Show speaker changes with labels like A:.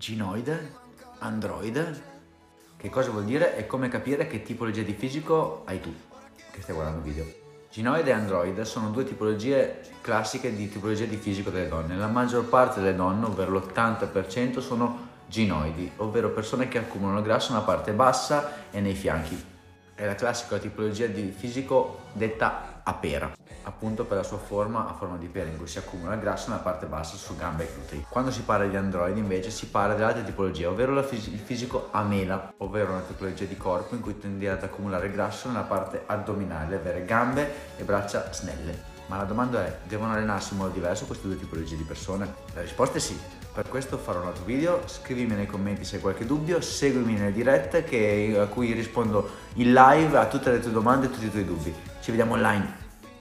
A: Ginoide, androide, che cosa vuol dire e come capire che tipologia di fisico hai tu che stai guardando il video. Ginoide e androide sono due tipologie classiche di tipologia di fisico delle donne. La maggior parte delle donne, ovvero l'80%, sono ginoidi, ovvero persone che accumulano grasso nella parte bassa e nei fianchi. È la classica tipologia di fisico detta a pera, appunto per la sua forma a forma di pera in cui si accumula il grasso nella parte bassa su gambe e glutei. Quando si parla di androidi invece si parla dell'altra tipologia, ovvero fis- il fisico a mela, ovvero una tipologia di corpo in cui tende ad accumulare grasso nella parte addominale, avere gambe e braccia snelle. Ma la domanda è, devono allenarsi in modo diverso queste due tipologie di persone? La risposta è sì. Per questo farò un altro video, scrivimi nei commenti se hai qualche dubbio, seguimi nelle dirette che, a cui rispondo in live a tutte le tue domande e tutti i tuoi dubbi. Ci vediamo online.